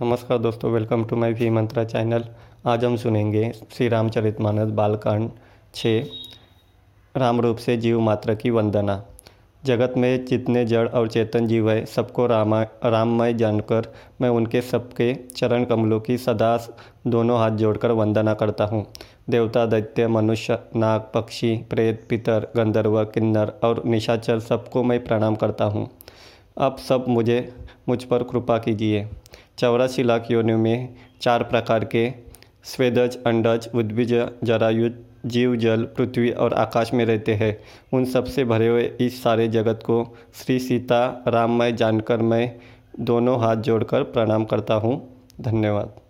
नमस्कार दोस्तों welcome to my V Mantra channel आज हम सुनेंगे श्री रामचरित मानस बालकांड छः, राम रूप से जीव मात्र की वंदना। जगत में जितने जड़ और चेतन जीव है, सबको रामा, राममय जानकर मैं उनके सबके चरण कमलों की सदा दोनों हाथ जोड़कर वंदना करता हूँ। देवता, दैत्य, मनुष्य, नाग, पक्षी, प्रेत, पितर, गंधर्व, किन्नर और निशाचर सबको मैं प्रणाम करता हूँ। अब सब मुझे, मुझ पर कृपा कीजिए। चौरासी लाख योनियों में चार प्रकार के स्वेदज, अंडज, उद्भिज, जरायु, जीव, जल, पृथ्वी और आकाश में रहते हैं। उन सबसे भरे हुए इस सारे जगत को श्री सीता राममय जानकर मैं दोनों हाथ जोड़कर प्रणाम करता हूँ। धन्यवाद।